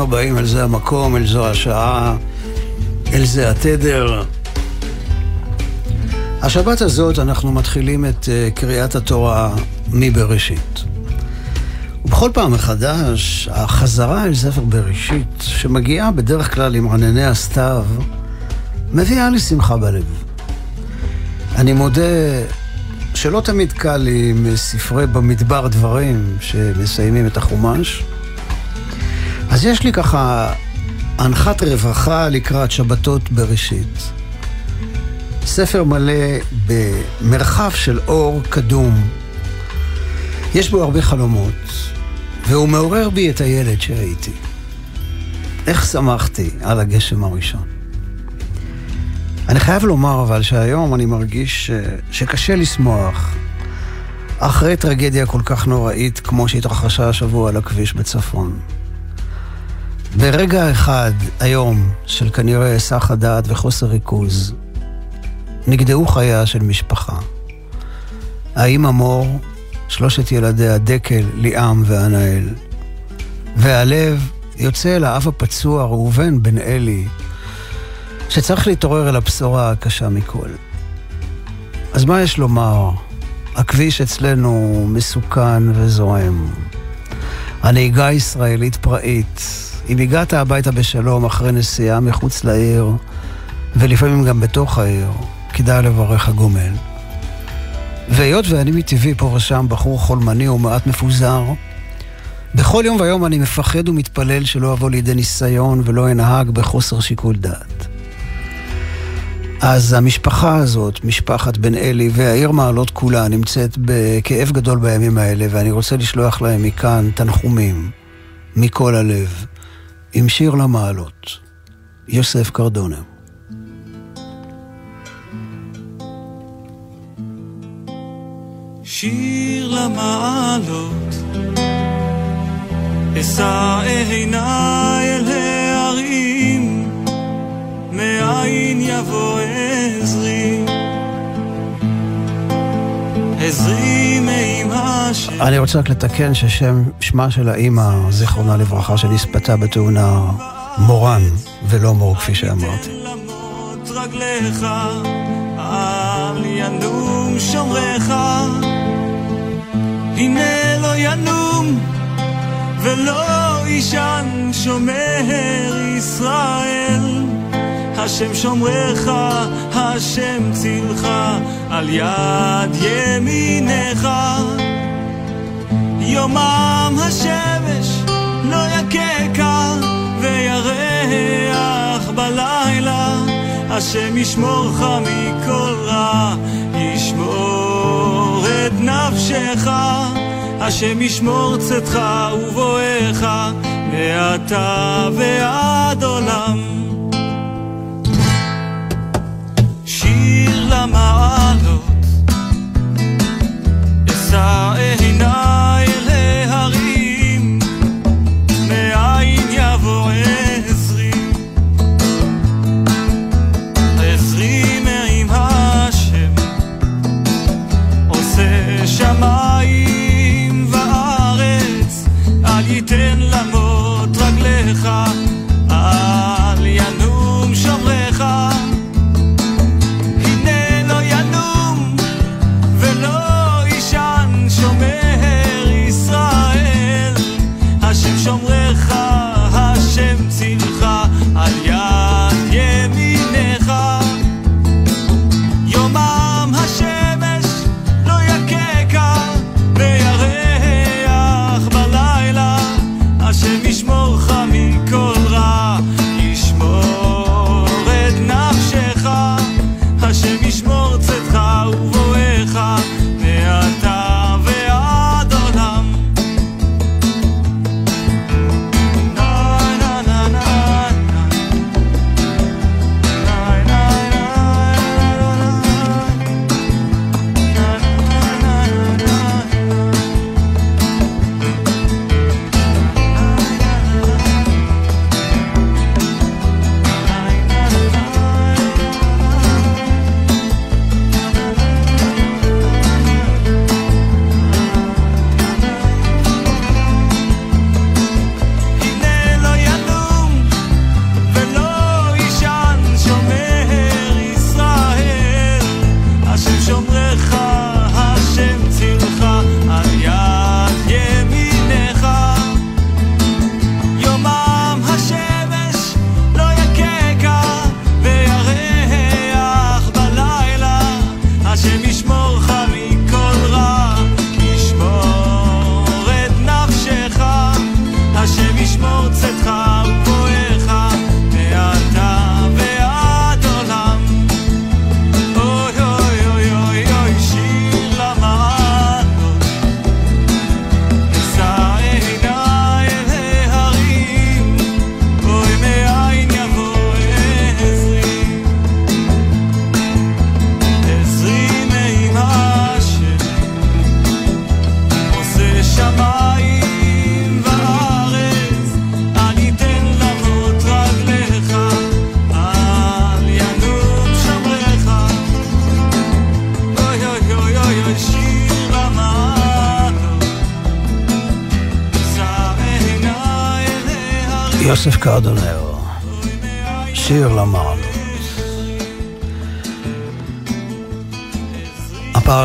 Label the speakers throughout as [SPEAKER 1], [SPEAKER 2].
[SPEAKER 1] הבאים אל זה המקום, אל זו השעה, אל זה התדר. השבת הזאת אנחנו מתחילים את uh, קריאת התורה מבראשית. ובכל פעם מחדש, החזרה אל ספר בראשית, שמגיעה בדרך כלל עם ענני הסתיו, מביאה לי שמחה בלב. אני מודה שלא תמיד קל לי עם ספרי במדבר דברים שמסיימים את החומש. אז יש לי ככה הנחת רווחה לקראת שבתות בראשית. ספר מלא במרחב של אור קדום. יש בו הרבה חלומות, והוא מעורר בי את הילד שהייתי. איך שמחתי על הגשם הראשון. אני חייב לומר אבל שהיום אני מרגיש ש... שקשה לשמוח אחרי טרגדיה כל כך נוראית כמו שהתרחשה השבוע על הכביש בצפון. ברגע אחד, היום, של כנראה היסח הדעת וחוסר ריכוז, נגדעו חייה של משפחה. האמא מור, שלושת ילדיה דקל, ליאם וענאל. והלב יוצא אל האב הפצוע ראובן בן אלי, שצריך להתעורר אל הבשורה הקשה מכל. אז מה יש לומר? הכביש אצלנו מסוכן וזועם. הנהיגה הישראלית פראית. אם הגעת הביתה בשלום אחרי נסיעה מחוץ לעיר, ולפעמים גם בתוך העיר, כדאי לברך הגומל. והיות ואני מטבעי פה ושם בחור חולמני ומעט מפוזר, בכל יום ויום אני מפחד ומתפלל שלא אבוא לידי ניסיון ולא אנהג בחוסר שיקול דעת. אז המשפחה הזאת, משפחת בן אלי והעיר מעלות כולה, נמצאת בכאב גדול בימים האלה, ואני רוצה לשלוח להם מכאן תנחומים, מכל הלב, עם שיר למעלות, יוסף קרדונה.
[SPEAKER 2] שיר למעלות, אשא עיניי אל ההרים, מאין יבוא עזרי,
[SPEAKER 1] אני רוצה רק לתקן ששם, שמה של האימא, זיכרונה לברכה, שנספתה בתאונה, מורן, ולא מור כפי שאמרתי.
[SPEAKER 2] למות רגליך, אל ינום שומריך. הנה לא ינום ולא יישן שומר ישראל. השם שומרך, השם צילך, על יד ימינך. יומם השמש לא יככה וירח בלילה. השם ישמורך מכל רע, ישמור את נפשך. השם ישמור צאתך ובואך, מעתה ועד עולם. למעלות, אשא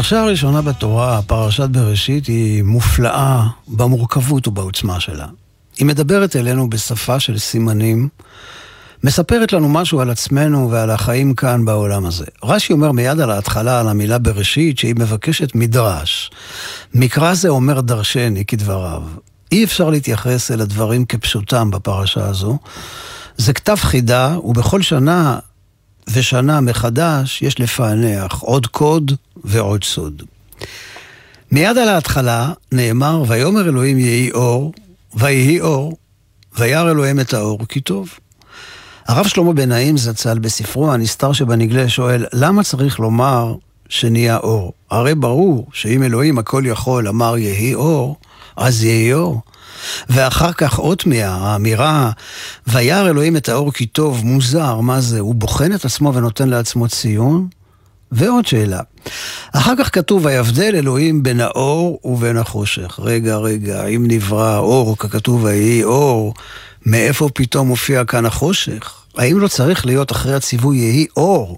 [SPEAKER 1] הפרשה הראשונה בתורה, פרשת בראשית, היא מופלאה במורכבות ובעוצמה שלה. היא מדברת אלינו בשפה של סימנים, מספרת לנו משהו על עצמנו ועל החיים כאן בעולם הזה. רש"י אומר מיד על ההתחלה על המילה בראשית שהיא מבקשת מדרש. מקרא זה אומר דרשני כדבריו. אי אפשר להתייחס אל הדברים כפשוטם בפרשה הזו. זה כתב חידה, ובכל שנה ושנה מחדש יש לפענח עוד קוד ועוד סוד. מיד על ההתחלה נאמר, ויאמר אלוהים יהי אור, ויהי אור, וירא אלוהים את האור כי טוב. הרב שלמה בן נעים זצ"ל בספרו הנסתר שבנגלה שואל, למה צריך לומר שנהיה אור? הרי ברור שאם אלוהים הכל יכול אמר יהי אור, אז יהי אור. ואחר כך אות מאה, האמירה, וירא אלוהים את האור כי טוב, מוזר, מה זה? הוא בוחן את עצמו ונותן לעצמו ציון? ועוד שאלה. אחר כך כתוב, ויבדל אלוהים בין האור ובין החושך. רגע, רגע, אם נברא אור, ככתוב, ויהי אור, מאיפה פתאום מופיע כאן החושך? האם לא צריך להיות אחרי הציווי יהי אור,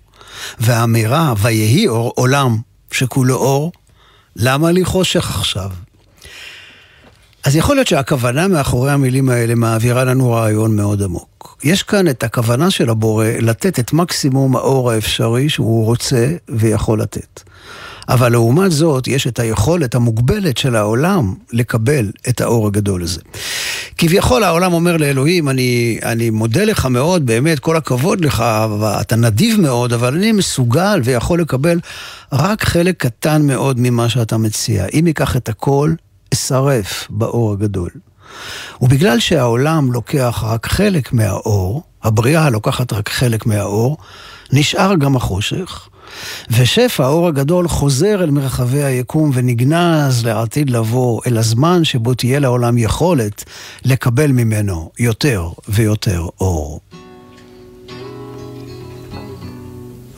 [SPEAKER 1] והאמירה, ויהי אור, עולם שכולו אור? למה לי חושך עכשיו? אז יכול להיות שהכוונה מאחורי המילים האלה מעבירה לנו רעיון מאוד עמוק. יש כאן את הכוונה של הבורא לתת את מקסימום האור האפשרי שהוא רוצה ויכול לתת. אבל לעומת זאת, יש את היכולת המוגבלת של העולם לקבל את האור הגדול הזה. כביכול העולם אומר לאלוהים, אני, אני מודה לך מאוד, באמת, כל הכבוד לך, אתה נדיב מאוד, אבל אני מסוגל ויכול לקבל רק חלק קטן מאוד ממה שאתה מציע. אם ייקח את הכל, אשרף באור הגדול. ובגלל שהעולם לוקח רק חלק מהאור, הבריאה לוקחת רק חלק מהאור, נשאר גם החושך, ושפע האור הגדול חוזר אל מרחבי היקום ונגנז לעתיד לבוא, אל הזמן שבו תהיה לעולם יכולת לקבל ממנו יותר ויותר אור.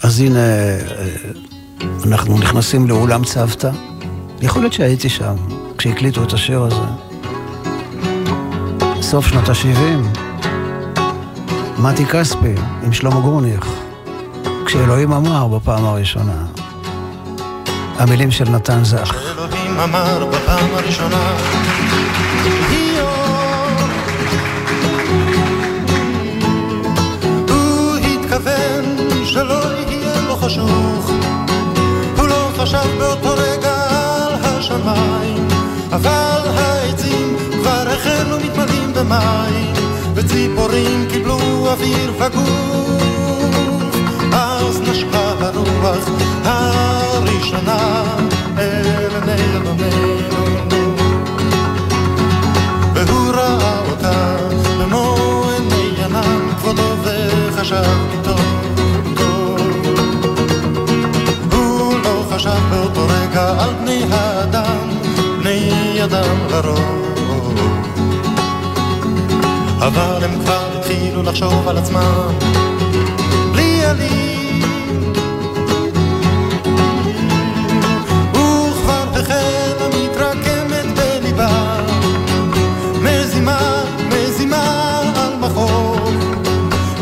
[SPEAKER 1] אז הנה, אה, אנחנו נכנסים לאולם צוותא. יכול להיות שהייתי שם. כשהקליטו את השיר הזה. סוף שנות ה-70, מתי כספי עם שלמה גורניך, כשאלוהים אמר בפעם הראשונה. המילים של נתן זך.
[SPEAKER 3] כשאלוהים אמר בפעם הראשונה שלא יהיה לו חשוך הוא לא חשב באותו אבל העצים כבר החלו מתמלאים במים, וציפורים קיבלו אוויר וגוף. אז נשקה הרוח הראשונה אל אדוננו. והוא ראה אותה במו עיני ענן כבודו וחשב טוב. הוא לא חשב באותו רגע על בני האדם בני אדם לרוב. אבל הם כבר התחילו לחשוב על עצמם בלי עלים. וכבר החלה מתרקמת בליבם מזימה, מזימה על מחור.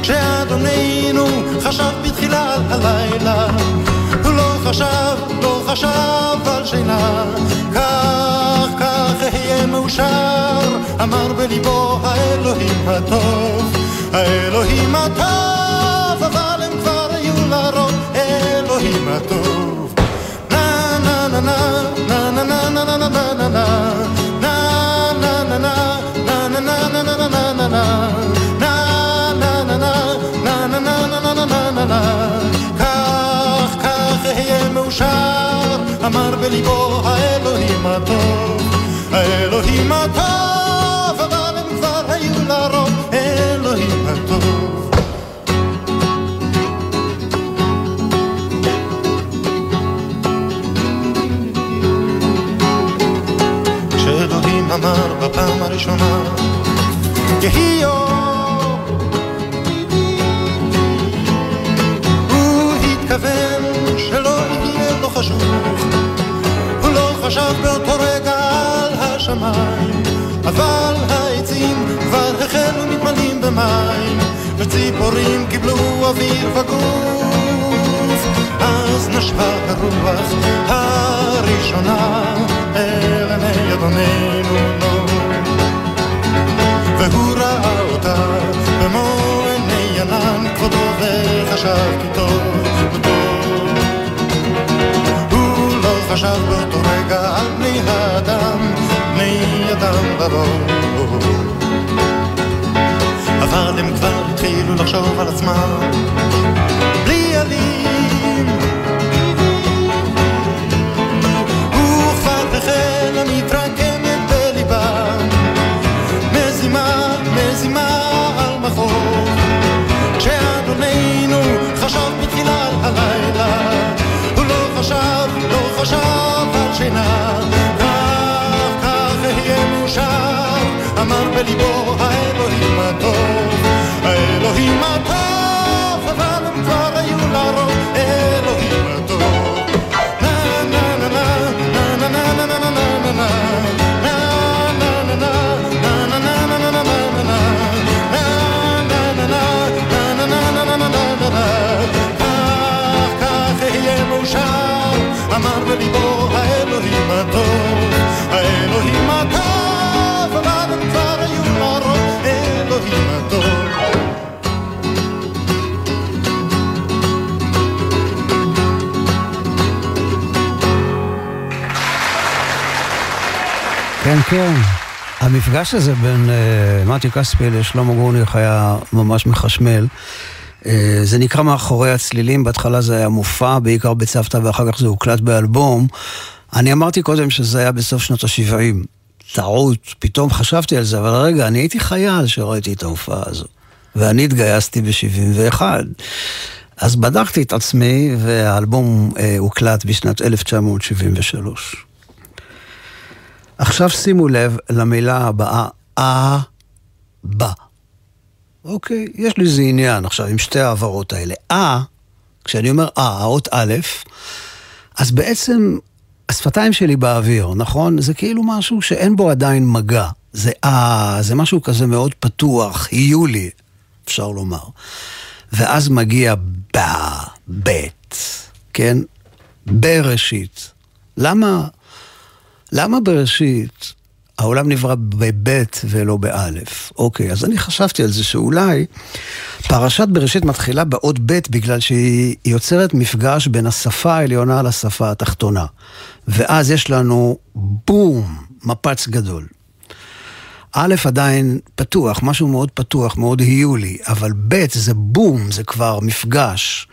[SPEAKER 3] כשאדוננו חשב בתחילה על הלילה הוא לא חשב, לא חשב על שינה מאושר אמר בליבו האלוהים הטוב האלוהים הטוב אבל הם כבר היו לרוב אלוהים הטוב נה נה נה נה נה נה נה נה נה נה נה נה נה נה נה נה נה אהיה מאושר, אמר בליבו האלוהים הטוב, האלוהים הטוב, אבל הם כבר היו לרוב אלוהים הטוב. כשאלוהים אמר בפעם הראשונה, יהי אור, הוא התכוון חשוב, הוא לא חשב השמיים, אבל העצים כבר החלו מתמלאים במים, וציפורים קיבלו אוויר וגוף. אז נשבה הרוח הראשונה אל עיני אדוננו והוא ראה אותה במו עיני ענן כבודו וחשב כי טוב וטוב. הוא לא חשב באותו רגע על בני האדם, בני אדם לבוא. אבל הם כבר התחילו לחשוב על עצמם. בלי עלים. וכבר החלה מתרקמת בליבם מזימה, מזימה על מחור כשאדוננו חשב בתחילה על הלילה הוא לא חשב, לא חשב על שינה בליבו האלוהים הטוב, האלוהים הטוב,
[SPEAKER 1] כן, כן. המפגש הזה בין uh, מתי כספי לשלמה גורניך היה ממש מחשמל. Uh, זה נקרא מאחורי הצלילים, בהתחלה זה היה מופע, בעיקר בצוותא, ואחר כך זה הוקלט באלבום. אני אמרתי קודם שזה היה בסוף שנות ה-70. טעות, פתאום חשבתי על זה, אבל רגע, אני הייתי חייל שראיתי את ההופעה הזו. ואני התגייסתי ב-71. אז בדקתי את עצמי, והאלבום אה, הוקלט בשנת 1973. עכשיו שימו לב למילה הבאה, א-בה. אוקיי, יש לי איזה עניין עכשיו עם שתי העברות האלה. א, כשאני אומר א, האות א', אז בעצם השפתיים שלי באוויר, נכון? זה כאילו משהו שאין בו עדיין מגע. זה אה, זה משהו כזה מאוד פתוח, יהיו לי, אפשר לומר. ואז מגיע ב, בית, כן? בראשית. למה, למה בראשית העולם נברא בבית ולא באלף? אוקיי, אז אני חשבתי על זה שאולי פרשת בראשית מתחילה באות בית בגלל שהיא יוצרת מפגש בין השפה העליונה לשפה התחתונה. ואז יש לנו בום, מפץ גדול. א' עדיין פתוח, משהו מאוד פתוח, מאוד היולי, אבל ב' זה בום, זה כבר מפגש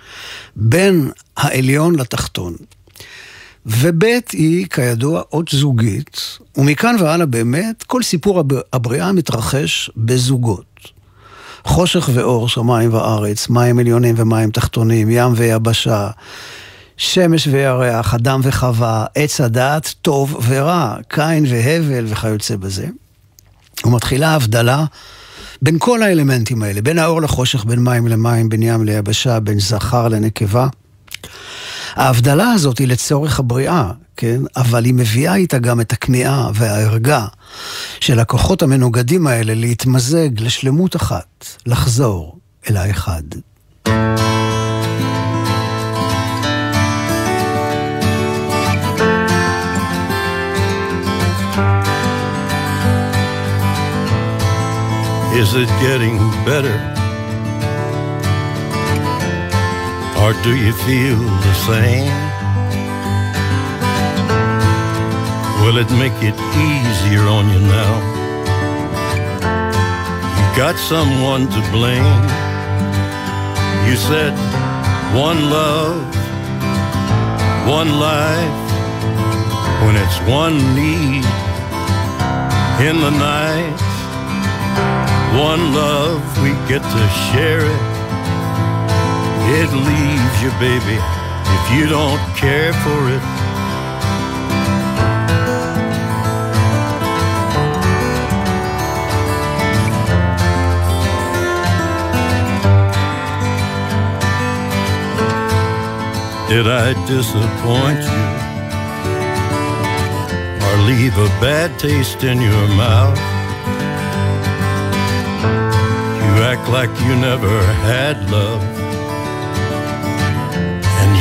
[SPEAKER 1] בין העליון לתחתון. וב' היא, כידוע, אות זוגית, ומכאן והלאה באמת, כל סיפור הבריאה מתרחש בזוגות. חושך ואור, שמיים וארץ, מים עליונים ומים תחתונים, ים ויבשה, שמש וירח, אדם וחווה, עץ הדעת, טוב ורע, קין והבל וכיוצא בזה. ומתחילה הבדלה בין כל האלמנטים האלה, בין האור לחושך, בין מים למים, בין ים ליבשה, בין זכר לנקבה. ההבדלה הזאת היא לצורך הבריאה, כן? אבל היא מביאה איתה גם את הכמיהה והערגה של הכוחות המנוגדים האלה להתמזג לשלמות אחת, לחזור אל האחד.
[SPEAKER 4] Is it getting better? Or do you feel the same? Will it make it easier on you now? You got someone to blame. You said one love, one life, when it's one need in the night one love, we get to share it. It leaves you, baby, if you don't care for it. Did I disappoint you? Or leave a bad taste in your mouth? You act like you never had love.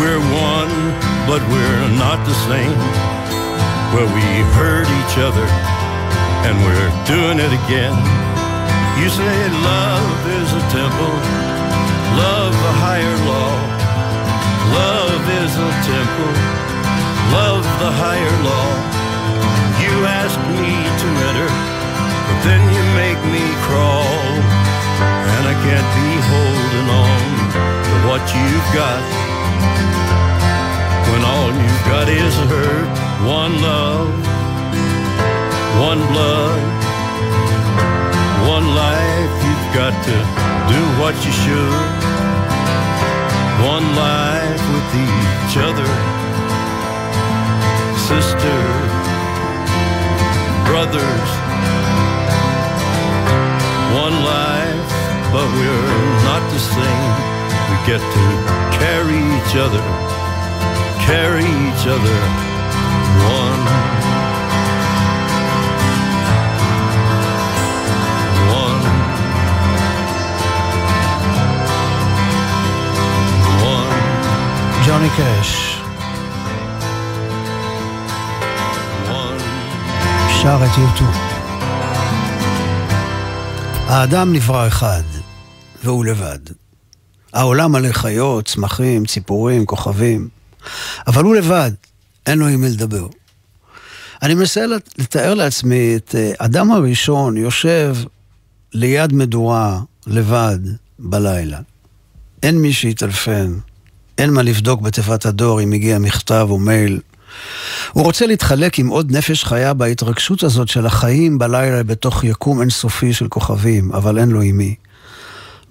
[SPEAKER 4] We're one, but we're not the same. Well, we hurt each other, and we're doing it again. You say love is a temple, love a higher law. Love is a temple, love the higher law. You ask me to enter, but then you make me crawl. And I can't be holding on to what you've got when all you've got is hurt. One love, one blood, one life. You've got to do what you should. One life with each other, sisters, brothers. One life, but we're not the same. We get to carry each other carry each other one. One. One.
[SPEAKER 1] ג'וני קאש. שר את יוטו. האדם נברא אחד, והוא לבד. העולם מלא חיות, צמחים, ציפורים, כוכבים. אבל הוא לבד, אין לו עם מי לדבר. אני מנסה לתאר לעצמי את אה, אדם הראשון יושב ליד מדורה, לבד, בלילה. אין מי שיטלפן, אין מה לבדוק בתיבת הדואר אם הגיע מכתב או מייל. הוא רוצה להתחלק עם עוד נפש חיה בהתרגשות הזאת של החיים בלילה בתוך יקום אינסופי של כוכבים, אבל אין לו עם מי.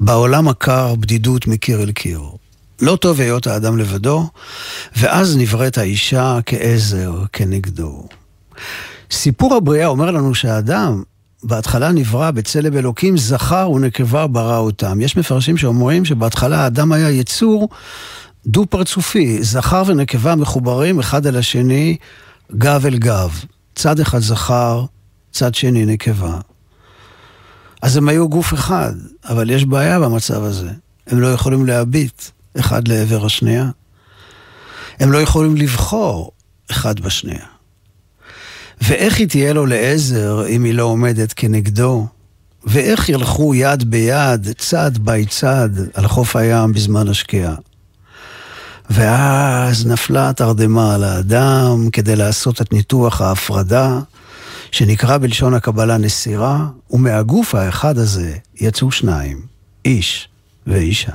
[SPEAKER 1] בעולם הקר בדידות מקיר אל קיר. לא טוב היות האדם לבדו, ואז נבראת האישה כעזר כנגדו. סיפור הבריאה אומר לנו שהאדם בהתחלה נברא בצלם אלוקים, זכר ונקבה ברא אותם. יש מפרשים שאומרים שבהתחלה האדם היה יצור דו-פרצופי, זכר ונקבה מחוברים אחד אל השני, גב אל גב. צד אחד זכר, צד שני נקבה. אז הם היו גוף אחד, אבל יש בעיה במצב הזה. הם לא יכולים להביט אחד לעבר השנייה. הם לא יכולים לבחור אחד בשנייה. ואיך היא תהיה לו לעזר אם היא לא עומדת כנגדו? ואיך ילכו יד ביד, צד בי צד, על חוף הים בזמן השקיעה? ואז נפלה התרדמה על האדם כדי לעשות את ניתוח ההפרדה, שנקרא בלשון הקבלה נסירה, ומהגוף האחד הזה יצאו שניים, איש ואישה.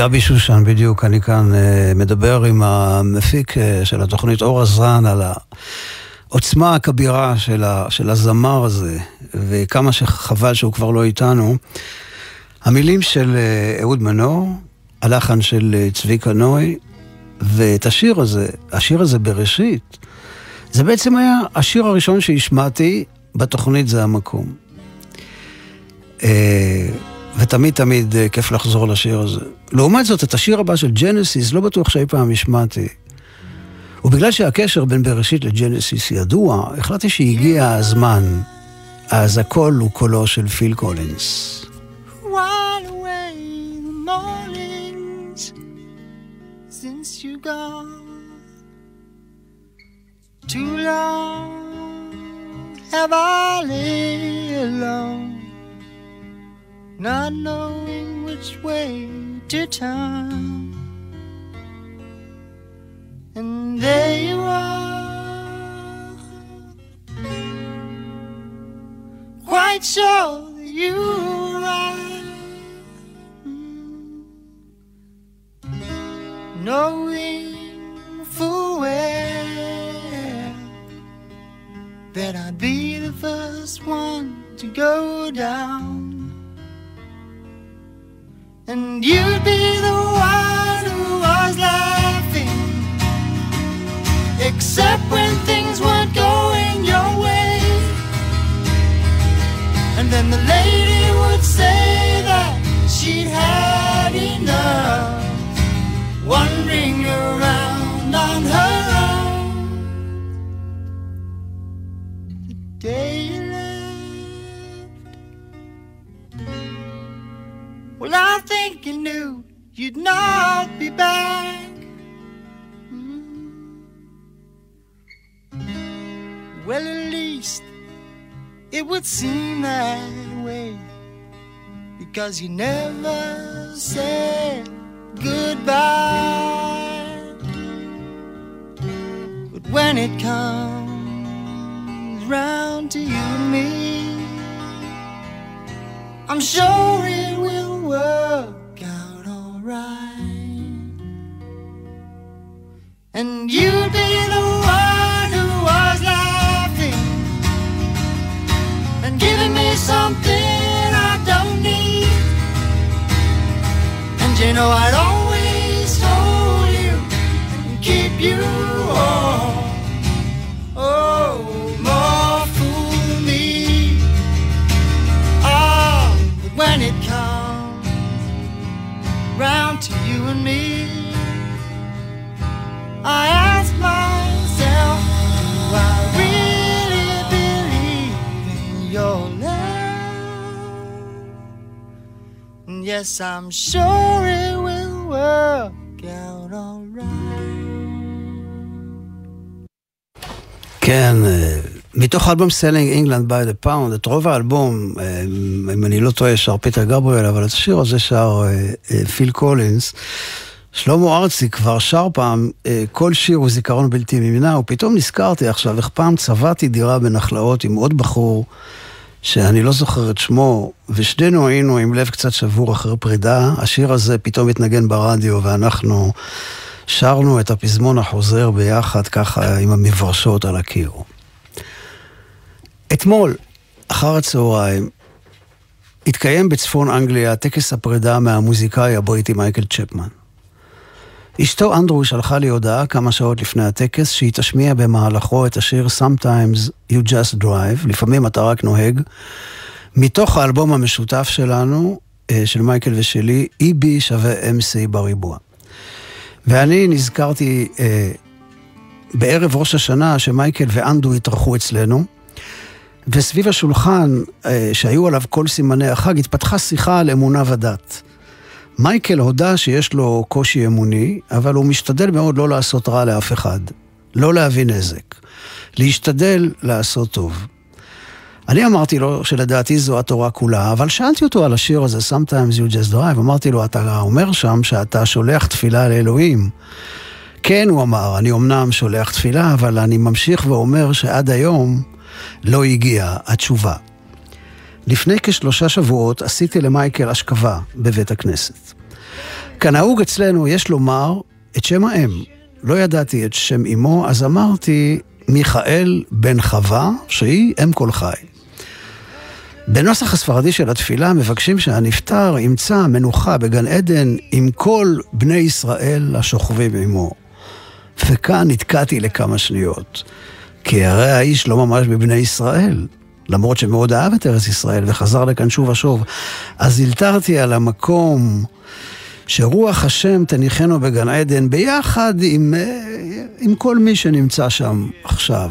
[SPEAKER 1] גבי שושן, בדיוק, אני כאן uh, מדבר עם המפיק uh, של התוכנית אור עזרן על העוצמה הכבירה של, ה, של הזמר הזה, וכמה שחבל שהוא כבר לא איתנו. המילים של uh, אהוד מנור, הלחן של צביקה נוי, ואת השיר הזה, השיר הזה בראשית, זה בעצם היה השיר הראשון שהשמעתי בתוכנית זה המקום. אה, ותמיד תמיד אה, כיף לחזור לשיר הזה. לעומת זאת, את השיר הבא של ג'נסיס לא בטוח שאי פעם השמעתי. ובגלל שהקשר בין בראשית לג'נסיס ידוע, החלטתי שהגיע הזמן. אז הכל הוא קולו של פיל קולינס. Too long have I lay alone not knowing which way to turn. And there you are, quite sure that you right, knowing full well that I'd be the first one to go down. And you'd be the one who was laughing. Except when things weren't going your way. And then the lady would would seem that way because you never said goodbye. But when it comes round to you and me, I'm sure it will work out alright. And you'd be the one something I don't need. And you know I'd always hold you and keep you warm. Oh, more fool me. Oh, but when it comes round to you and me. I ask myself, yes, I'm sure it will work out alright. כן, מתוך האלבום Selling England by the Pound, את רוב האלבום, אה, אם אני לא טועה, שר פיטר גבריאל, אבל את השיר הזה שר אה, אה, פיל קולינס. שלמה ארצי כבר שר פעם, כל שיר הוא זיכרון בלתי נמנע, ופתאום נזכרתי עכשיו איך פעם צבעתי דירה בנחלאות עם עוד בחור, שאני לא זוכר את שמו, ושנינו היינו עם לב קצת שבור אחרי פרידה. השיר הזה פתאום התנגן ברדיו, ואנחנו שרנו את הפזמון החוזר ביחד, ככה עם המברשות על הקיר. אתמול, אחר הצהריים, התקיים בצפון אנגליה טקס הפרידה מהמוזיקאי הבריטי מייקל צ'פמן. אשתו אנדרו שלחה לי הודעה כמה שעות לפני הטקס שהיא תשמיע במהלכו את השיר Sometimes You Just Drive, לפעמים אתה רק נוהג, מתוך האלבום המשותף שלנו, אה, של מייקל ושלי, EB שווה MC בריבוע. ואני נזכרתי אה, בערב ראש השנה שמייקל ואנדרו התארחו אצלנו, וסביב השולחן אה, שהיו עליו כל סימני החג התפתחה שיחה על אמונה ודת. מייקל הודה שיש לו קושי אמוני, אבל הוא משתדל מאוד לא לעשות רע לאף אחד, לא להביא נזק, להשתדל לעשות טוב. אני אמרתי לו שלדעתי זו התורה כולה, אבל שאלתי אותו על השיר הזה, Sometimes you just drive, אמרתי לו, אתה אומר שם שאתה שולח תפילה לאלוהים. כן, הוא אמר, אני אמנם שולח תפילה, אבל אני ממשיך ואומר שעד היום לא הגיעה התשובה. לפני כשלושה שבועות עשיתי למייקל אשכבה בבית הכנסת.
[SPEAKER 5] כנהוג אצלנו, יש לומר את שם האם. לא ידעתי את שם אמו, אז אמרתי מיכאל בן חווה, שהיא אם כל חי. בנוסח הספרדי של התפילה מבקשים שהנפטר ימצא מנוחה בגן עדן עם כל בני ישראל השוכבים עמו. וכאן נתקעתי לכמה שניות. כי הרי האיש לא ממש בבני ישראל, למרות שמאוד אהב את ארץ ישראל וחזר לכאן שוב ושוב. אז הלתרתי על המקום שרוח השם תניחנו בגן עדן ביחד עם, אה, עם כל מי שנמצא שם עכשיו.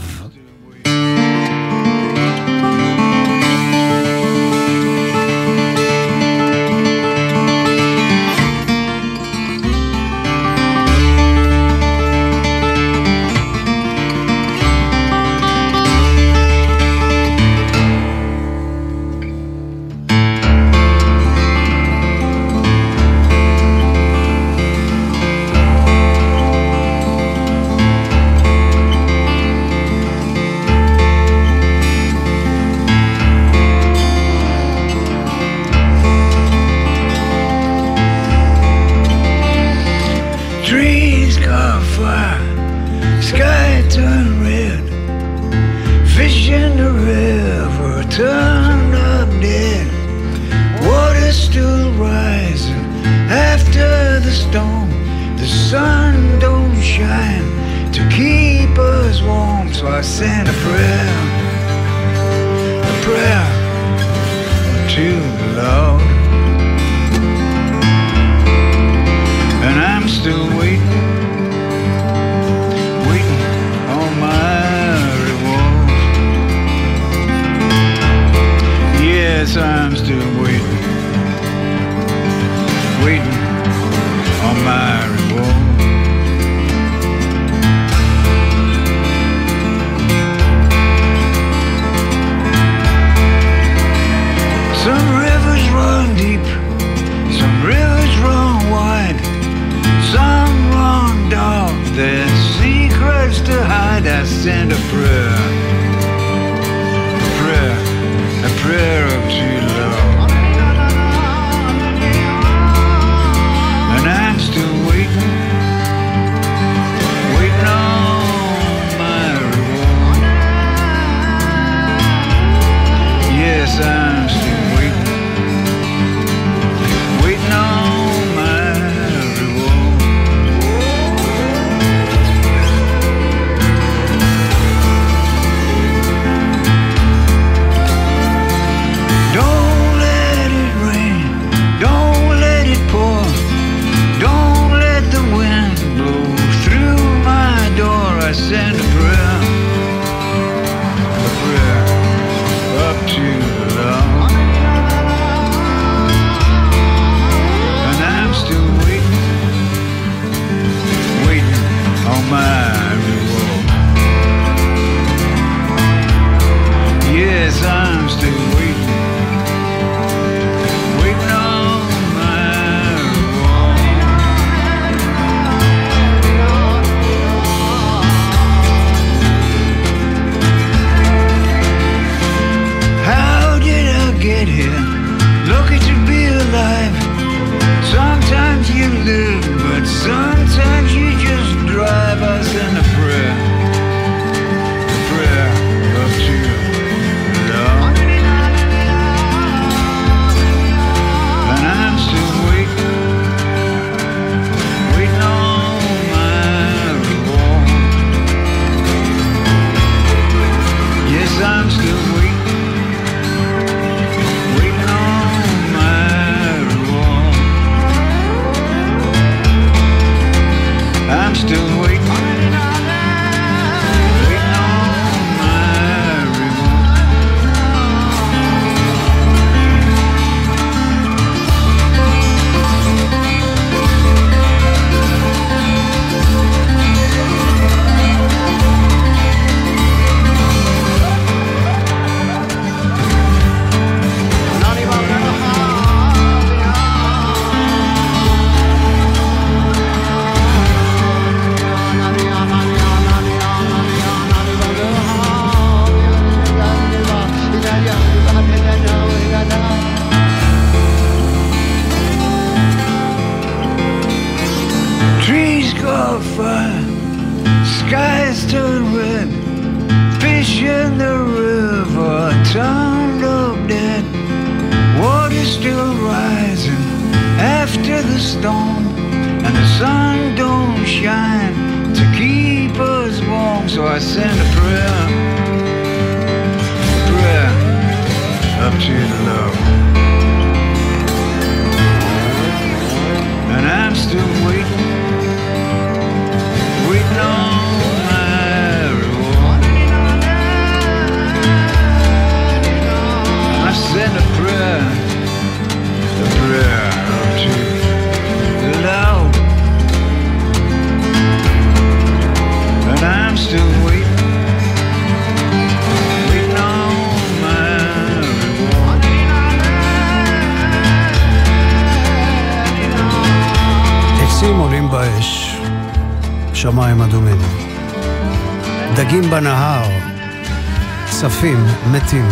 [SPEAKER 1] צפים, מתים.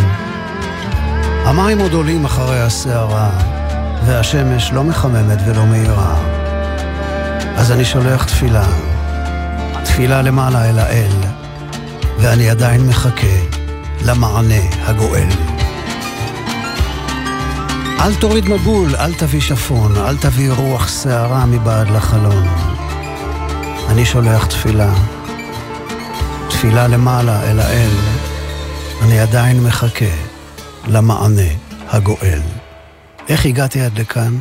[SPEAKER 1] המים עוד עולים אחרי הסערה, והשמש לא מחממת ולא מאירה. אז אני שולח תפילה, תפילה למעלה אל האל, ואני עדיין מחכה למענה הגואל. אל תוריד מבול, אל תביא שפון, אל תביא רוח שערה מבעד לחלון. אני שולח תפילה, תפילה למעלה אל האל, אני עדיין מחכה למענה הגואל. איך הגעתי עד לכאן?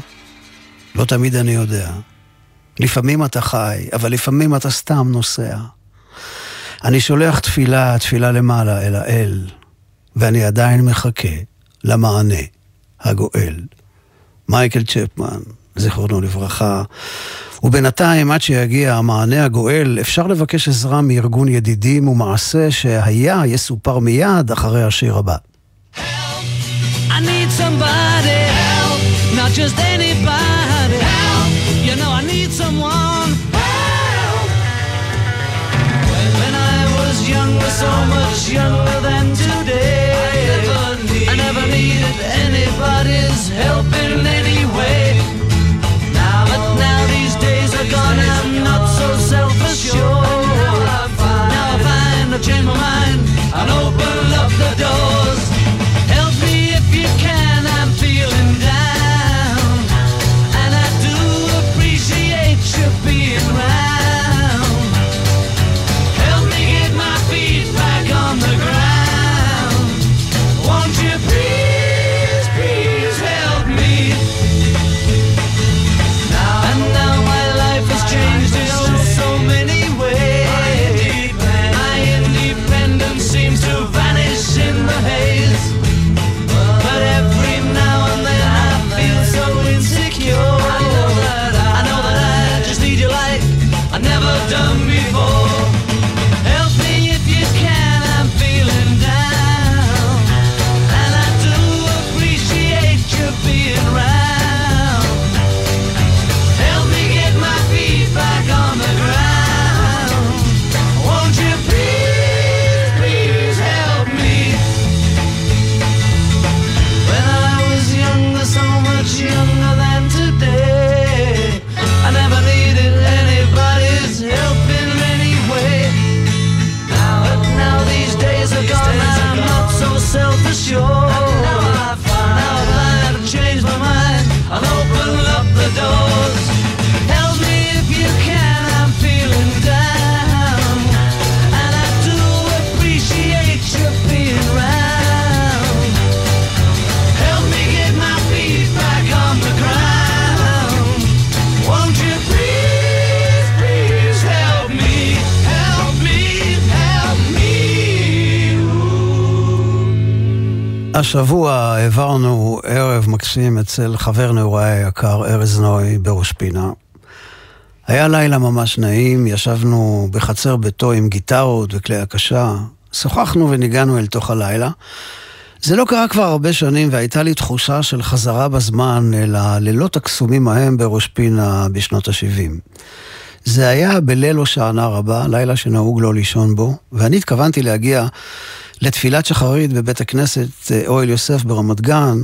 [SPEAKER 1] לא תמיד אני יודע. לפעמים אתה חי, אבל לפעמים אתה סתם נוסע. אני שולח תפילה, תפילה למעלה אל האל, ואני עדיין מחכה למענה הגואל. מייקל צ'פמן, זיכרונו לברכה. ובינתיים, עד שיגיע המענה הגואל, אפשר לבקש עזרה מארגון ידידים ומעשה שהיה יסופר מיד אחרי השיר הבא.
[SPEAKER 6] I need somebody help, not just anybody help. You know I need someone help. When I was younger, so much younger than today, I never, need, I never needed anybody's help I know
[SPEAKER 1] השבוע העברנו ערב מקסים אצל חבר נעוריי היקר, ארז נוי, בראש פינה. היה לילה ממש נעים, ישבנו בחצר ביתו עם גיטרות וכלי הקשה, שוחחנו וניגענו אל תוך הלילה. זה לא קרה כבר הרבה שנים, והייתה לי תחושה של חזרה בזמן אל הלילות הקסומים ההם בראש פינה בשנות ה-70. זה היה בליל הושענא רבה, לילה שנהוג לא לישון בו, ואני התכוונתי להגיע לתפילת שחרית בבית הכנסת אה, אוהל יוסף ברמת גן.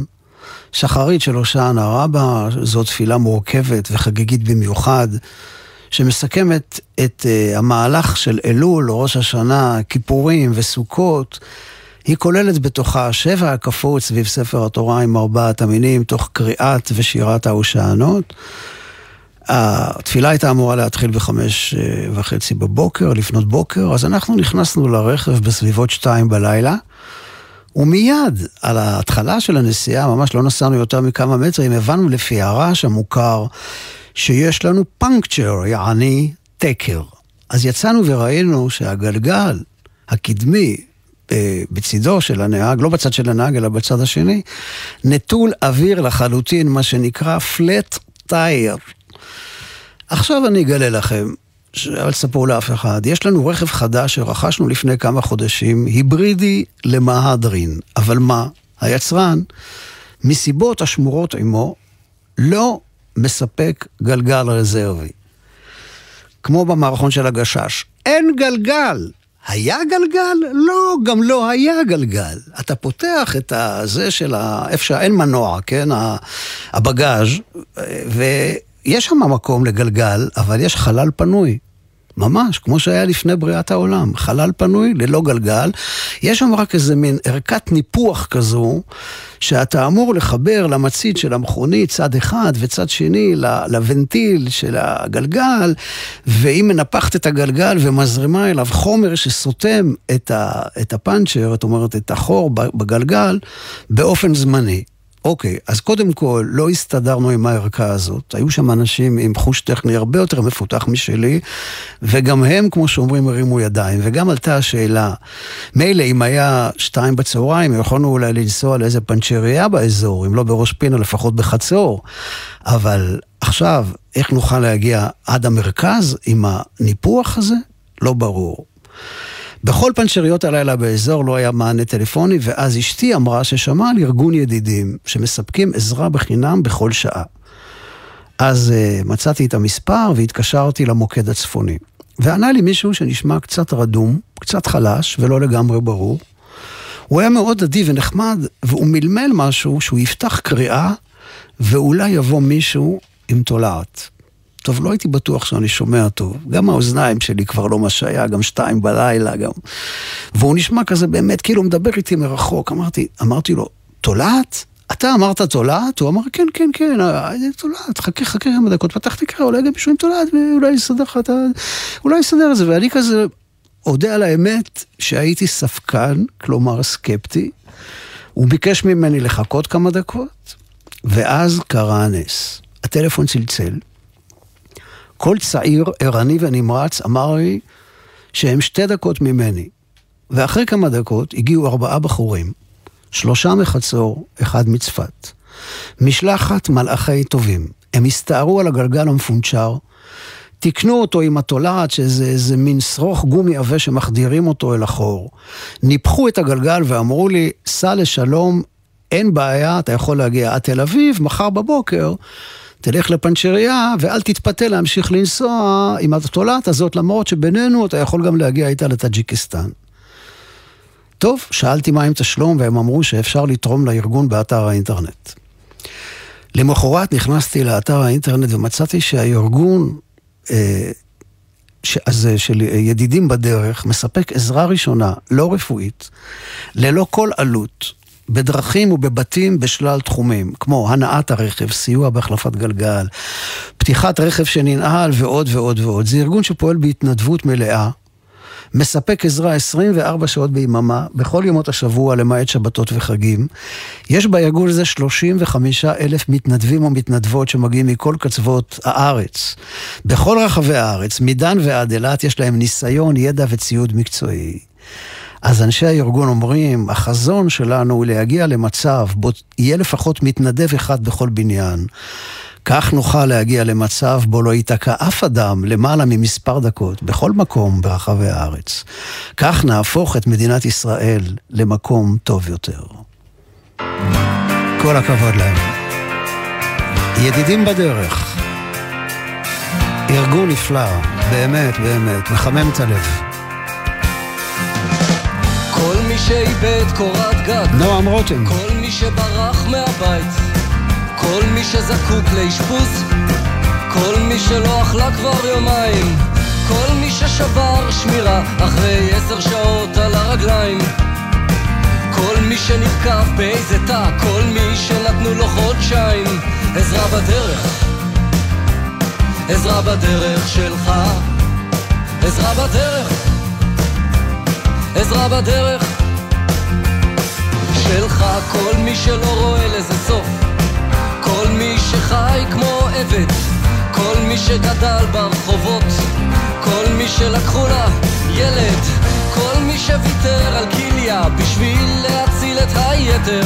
[SPEAKER 1] שחרית של הושענא רבה, זו תפילה מורכבת וחגיגית במיוחד, שמסכמת את uh, המהלך של אלול, ראש השנה, כיפורים וסוכות. היא כוללת בתוכה שבע הקפות סביב ספר התורה עם ארבעת המינים, תוך קריאת ושירת ההושענות. התפילה הייתה אמורה להתחיל בחמש אה, וחצי בבוקר, לפנות בוקר, אז אנחנו נכנסנו לרכב בסביבות שתיים בלילה, ומיד על ההתחלה של הנסיעה, ממש לא נסענו יותר מכמה מטרים, הבנו לפי הרעש המוכר שיש לנו פונקצ'ר, יעני תקר. אז יצאנו וראינו שהגלגל הקדמי אה, בצידו של הנהג, לא בצד של הנהג אלא בצד השני, נטול אוויר לחלוטין, מה שנקרא flat tire. עכשיו אני אגלה לכם, אל תספרו לאף אחד, יש לנו רכב חדש שרכשנו לפני כמה חודשים, היברידי למהדרין. אבל מה? היצרן, מסיבות השמורות עמו, לא מספק גלגל רזרבי. כמו במערכון של הגשש. אין גלגל! היה גלגל? לא, גם לא היה גלגל. אתה פותח את הזה של ה... איפה שאין מנוע, כן? הבגאז' ויש שם מקום לגלגל, אבל יש חלל פנוי. ממש, כמו שהיה לפני בריאת העולם. חלל פנוי, ללא גלגל. יש שם רק איזה מין ערכת ניפוח כזו, שאתה אמור לחבר למצית של המכונית צד אחד וצד שני לוונטיל של הגלגל, והיא מנפחת את הגלגל ומזרימה אליו חומר שסותם את הפאנצ'ר, זאת אומרת, את החור בגלגל, באופן זמני. אוקיי, אז קודם כל, לא הסתדרנו עם הערכה הזאת. היו שם אנשים עם חוש טכני הרבה יותר מפותח משלי, וגם הם, כמו שאומרים, הרימו ידיים. וגם עלתה השאלה, מילא אם היה שתיים בצהריים, יכולנו אולי לנסוע לאיזה פנצ'ריה באזור, אם לא בראש פינה, לפחות בחצור. אבל עכשיו, איך נוכל להגיע עד המרכז עם הניפוח הזה? לא ברור. בכל פנצ'ריות הלילה באזור לא היה מענה טלפוני, ואז אשתי אמרה ששמעה על ארגון ידידים שמספקים עזרה בחינם בכל שעה. אז uh, מצאתי את המספר והתקשרתי למוקד הצפוני. וענה לי מישהו שנשמע קצת רדום, קצת חלש ולא לגמרי ברור. הוא היה מאוד עדי ונחמד, והוא מלמל משהו שהוא יפתח קריאה, ואולי יבוא מישהו עם תולעת. טוב, לא הייתי בטוח שאני שומע טוב. גם האוזניים שלי כבר לא מה שהיה, גם שתיים בלילה, גם... והוא נשמע כזה באמת, כאילו הוא מדבר איתי מרחוק. אמרתי, אמרתי לו, תולעת? אתה אמרת תולעת? הוא אמר, כן, כן, כן, אה, תולעת, חכה, חכה כמה דקות. פתחתי קרא, אולי גם מישהו עם תולעת, ואולי יסדר לך את ה... אולי יסדר את זה. ואני כזה אודה על האמת שהייתי ספקן, כלומר סקפטי. הוא ביקש ממני לחכות כמה דקות, ואז קרה הנס. הטלפון צלצל. כל צעיר, ערני ונמרץ אמר לי שהם שתי דקות ממני. ואחרי כמה דקות הגיעו ארבעה בחורים, שלושה מחצור, אחד מצפת. משלחת מלאכי טובים. הם הסתערו על הגלגל המפונצ'ר, תיקנו אותו עם התולעת, שזה איזה מין שרוך גומי עבה שמחדירים אותו אל החור. ניפחו את הגלגל ואמרו לי, סע לשלום, אין בעיה, אתה יכול להגיע עד תל אביב, מחר בבוקר. תלך לפנצ'ריה ואל תתפתה להמשיך לנסוע עם התולעת הזאת, למרות שבינינו אתה יכול גם להגיע איתה לטאג'יקיסטן. טוב, שאלתי מה עם תשלום והם אמרו שאפשר לתרום לארגון באתר האינטרנט. למחרת נכנסתי לאתר האינטרנט ומצאתי שהארגון אה, הזה של ידידים בדרך מספק עזרה ראשונה, לא רפואית, ללא כל עלות, בדרכים ובבתים בשלל תחומים, כמו הנעת הרכב, סיוע בהחלפת גלגל, פתיחת רכב שננעל ועוד ועוד ועוד. זה ארגון שפועל בהתנדבות מלאה, מספק עזרה 24 שעות ביממה, בכל ימות השבוע למעט שבתות וחגים. יש בארגון הזה 35 אלף מתנדבים ומתנדבות שמגיעים מכל קצוות הארץ. בכל רחבי הארץ, מדן ועד אילת, יש להם ניסיון, ידע וציוד מקצועי. אז אנשי הארגון אומרים, החזון שלנו הוא להגיע למצב בו יהיה לפחות מתנדב אחד בכל בניין. כך נוכל להגיע למצב בו לא ייתקע אף אדם למעלה ממספר דקות בכל מקום ברחבי הארץ. כך נהפוך את מדינת ישראל למקום טוב יותר. כל הכבוד להם. ידידים בדרך. ארגון נפלא, באמת, באמת, מחמם את הלב.
[SPEAKER 2] מי שאיבד קורת גג,
[SPEAKER 1] נועם רותם.
[SPEAKER 2] כל מי שברח מהבית, כל מי שזקוק לאשפוז, כל מי שלא אכלה כבר יומיים. כל מי ששבר שמירה אחרי עשר שעות על הרגליים. כל מי שנרקב באיזה תא, כל מי שנתנו לו חודשיים. עזרה בדרך, עזרה בדרך שלך. עזרה בדרך, עזרה בדרך שלך כל מי שלא רואה לזה סוף. כל מי שחי כמו עבד כל מי שגדל ברחובות כל מי שלקחו לה ילד כל מי שוויתר על כליה בשביל להציל את היתר.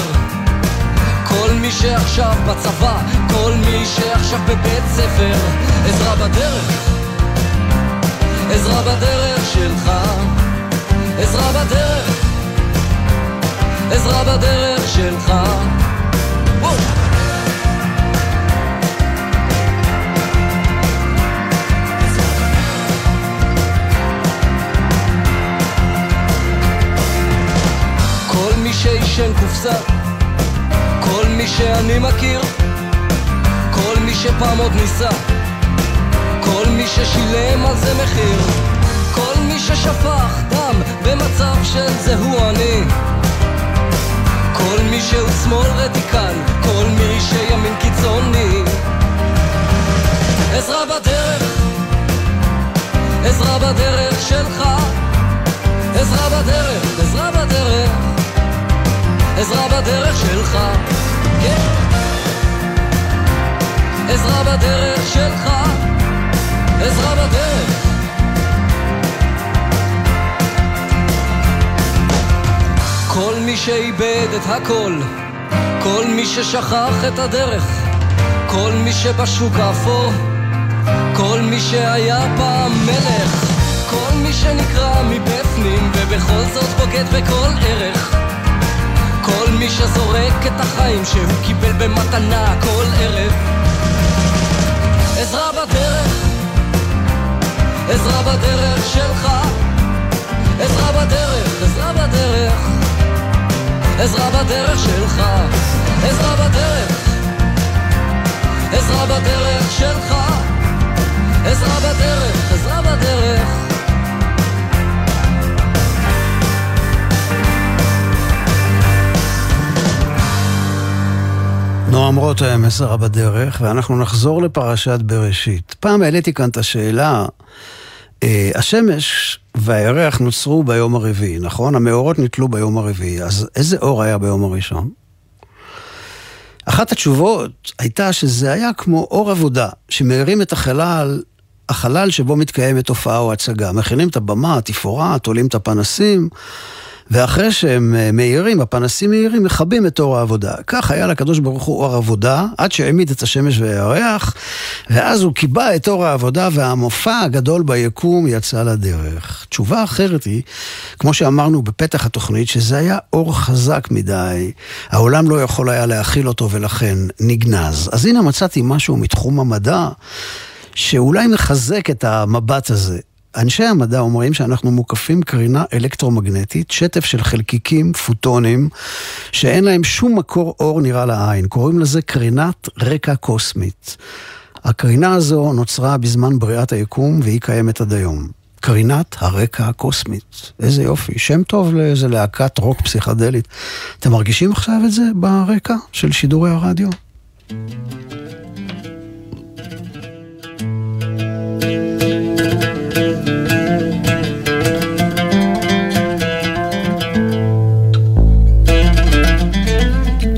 [SPEAKER 2] כל מי שעכשיו בצבא, כל מי שעכשיו בבית ספר עזרה בדרך, עזרה בדרך שלך עזרה בדרך, עזרה בדרך שלך. שעישן קופסה כל מי שאני מכיר כל מי שפעם עוד ניסה כל מי ששילם על זה מחיר כל מי ששפך דם במצב של זהו אני כל מי שהוא שמאל רדיקל כל מי שימין קיצוני עזרה בדרך עזרה בדרך שלך עזרה בדרך, עזרה בדרך עזרה בדרך שלך, כן. עזרה בדרך שלך, עזרה בדרך. כל מי שאיבד את הכל, כל מי ששכח את הדרך, כל מי שבשוק האפור, כל מי שהיה פעם מלך, כל מי שנקרע מבפנים ובכל זאת בוגד בכל ערך. כל מי שזורק את החיים שהוא קיבל במתנה כל ערב עזרה בדרך, עזרה בדרך שלך עזרה בדרך, עזרה בדרך עזרה בדרך שלך עזרה בדרך עזרה בדרך שלך עזרה בדרך, עזרה בדרך
[SPEAKER 1] נועם רותם, עשרה בדרך, ואנחנו נחזור לפרשת בראשית. פעם העליתי כאן את השאלה, אה, השמש והירח נוצרו ביום הרביעי, נכון? המאורות נתלו ביום הרביעי, אז איזה אור היה ביום הראשון? אחת התשובות הייתה שזה היה כמו אור עבודה, שמאירים את החלל, החלל שבו מתקיימת הופעה או הצגה. מכינים את הבמה, התפאורה, תולים את הפנסים. ואחרי שהם אה, מאירים, הפנסים מאירים, מכבים את אור העבודה. כך היה לקדוש ברוך הוא אור עבודה, עד שהעמיד את השמש והירח, ואז הוא קיבע את אור העבודה, והמופע הגדול ביקום יצא לדרך. תשובה אחרת היא, כמו שאמרנו בפתח התוכנית, שזה היה אור חזק מדי, העולם לא יכול היה להכיל אותו ולכן נגנז. אז הנה מצאתי משהו מתחום המדע. שאולי מחזק את המבט הזה. אנשי המדע אומרים שאנחנו מוקפים קרינה אלקטרומגנטית, שטף של חלקיקים, פוטונים, שאין להם שום מקור אור נראה לעין. קוראים לזה קרינת רקע קוסמית. הקרינה הזו נוצרה בזמן בריאת היקום והיא קיימת עד היום. קרינת הרקע הקוסמית. איזה יופי, שם טוב לאיזה להקת רוק פסיכדלית. אתם מרגישים עכשיו את זה ברקע של שידורי הרדיו?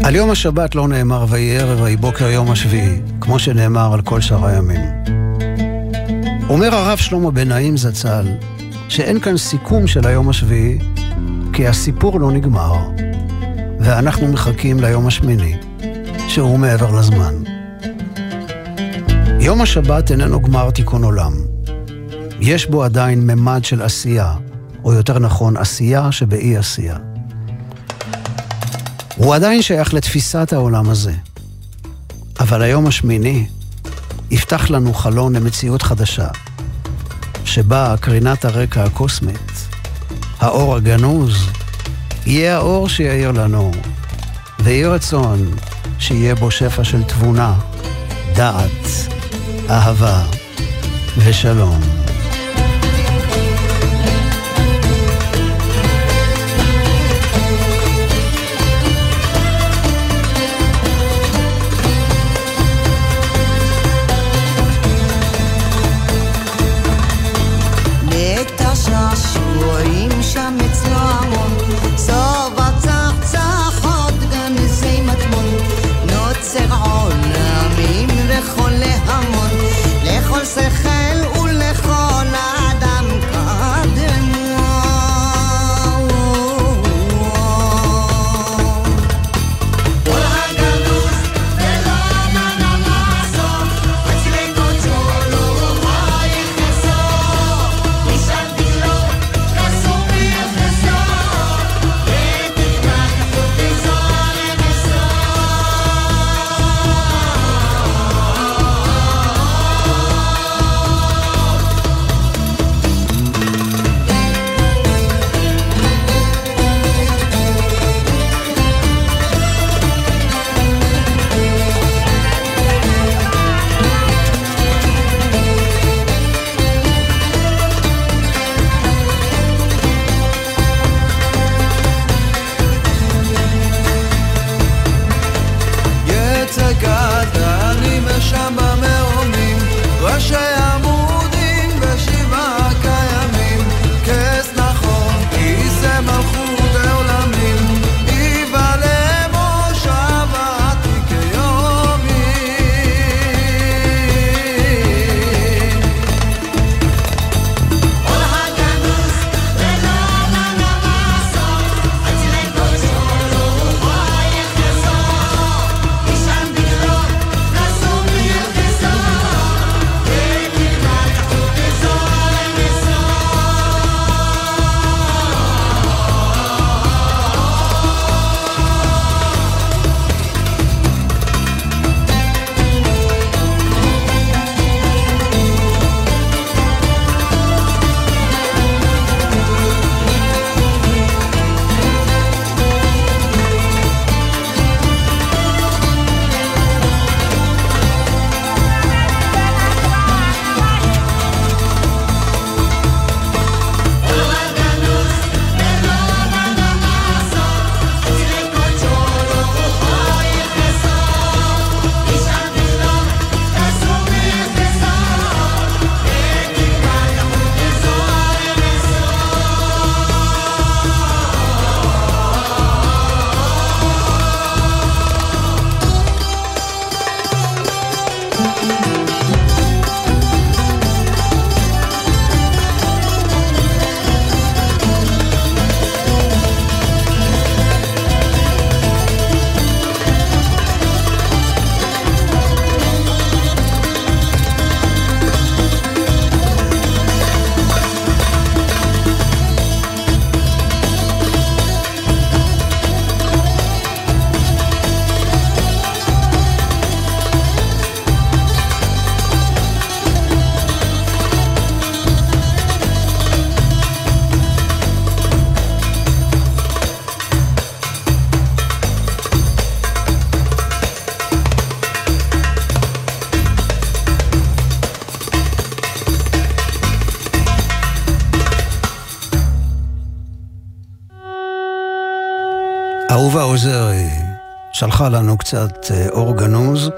[SPEAKER 1] על יום השבת לא נאמר ויהי ערב ויהי בוקר יום השביעי, כמו שנאמר על כל שאר הימים. אומר הרב שלמה בן נעים זצ"ל, שאין כאן סיכום של היום השביעי, כי הסיפור לא נגמר, ואנחנו מחכים ליום השמיני, שהוא מעבר לזמן. יום השבת איננו גמר תיקון עולם. יש בו עדיין ממד של עשייה, או יותר נכון, עשייה שבאי עשייה. הוא עדיין שייך לתפיסת העולם הזה. אבל היום השמיני יפתח לנו חלון למציאות חדשה, שבה קרינת הרקע הקוסמית, האור הגנוז, יהיה האור שיאיר לנו, ויהי רצון שיהיה בו שפע של תבונה, דעת
[SPEAKER 7] אהבה ושלום. שלחה לנו קצת אה, אור גנוז.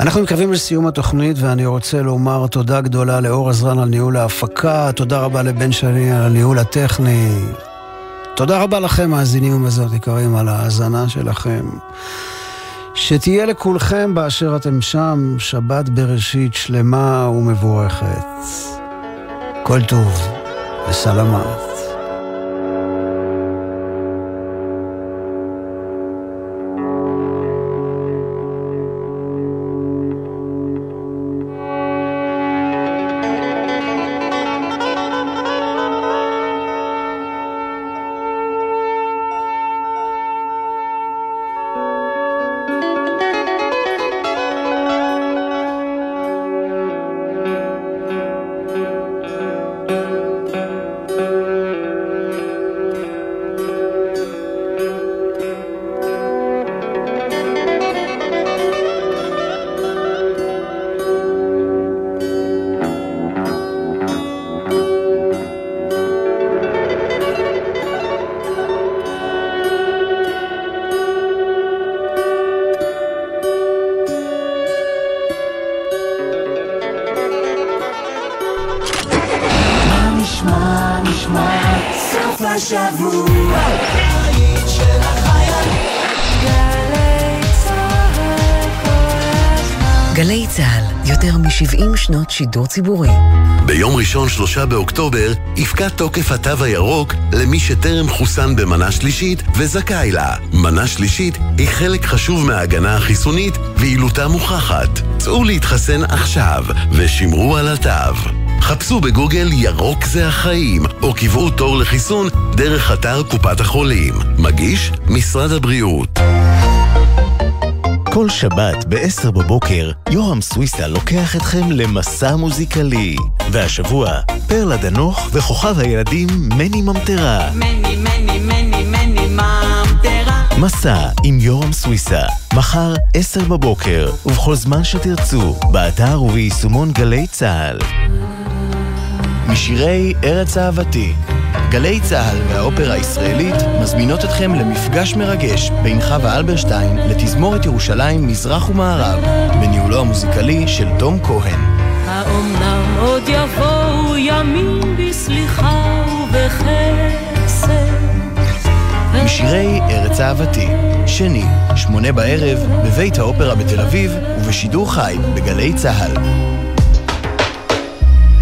[SPEAKER 7] אנחנו מקווים לסיום התוכנית ואני רוצה לומר תודה גדולה לאור עזרן על ניהול ההפקה, תודה רבה לבן שלי על הניהול הטכני. תודה רבה לכם, מאזינים ומאזינות יקרים, על ההאזנה שלכם. שתהיה לכולכם באשר אתם שם, שבת בראשית שלמה ומבורכת. כל טוב וסלמת.
[SPEAKER 8] השבוע.
[SPEAKER 9] גלי צה"ל, יותר מ-70 שנות שידור ציבורי.
[SPEAKER 10] ביום ראשון, שלושה באוקטובר, יפקע תוקף התו הירוק למי שטרם חוסן במנה שלישית וזכאי לה. מנה שלישית היא חלק חשוב מההגנה החיסונית ויעילותה מוכחת. צאו להתחסן עכשיו ושמרו על התו. חפשו בגוגל ירוק זה החיים, או קבעו תור לחיסון דרך אתר קופת החולים. מגיש משרד הבריאות.
[SPEAKER 11] כל שבת ב-10 בבוקר, יורם סוויסה לוקח אתכם למסע מוזיקלי. והשבוע, פרלה דנוך וכוכב הילדים מני ממטרה.
[SPEAKER 8] מני, מני, מני, מני ממטרה.
[SPEAKER 11] מסע עם יורם סוויסה, מחר 10 בבוקר, ובכל זמן שתרצו, באתר וביישומון גלי צה"ל. משירי ארץ אהבתי גלי צה"ל והאופרה הישראלית מזמינות אתכם למפגש מרגש בין חווה אלברשטיין לתזמורת ירושלים מזרח ומערב, בניהולו המוזיקלי של תום כהן.
[SPEAKER 12] האומנם עוד יבואו ימים בסליחה ובחסד.
[SPEAKER 11] משירי ארץ אהבתי, שני, שמונה בערב, בבית האופרה בתל אביב ובשידור חי בגלי צה"ל.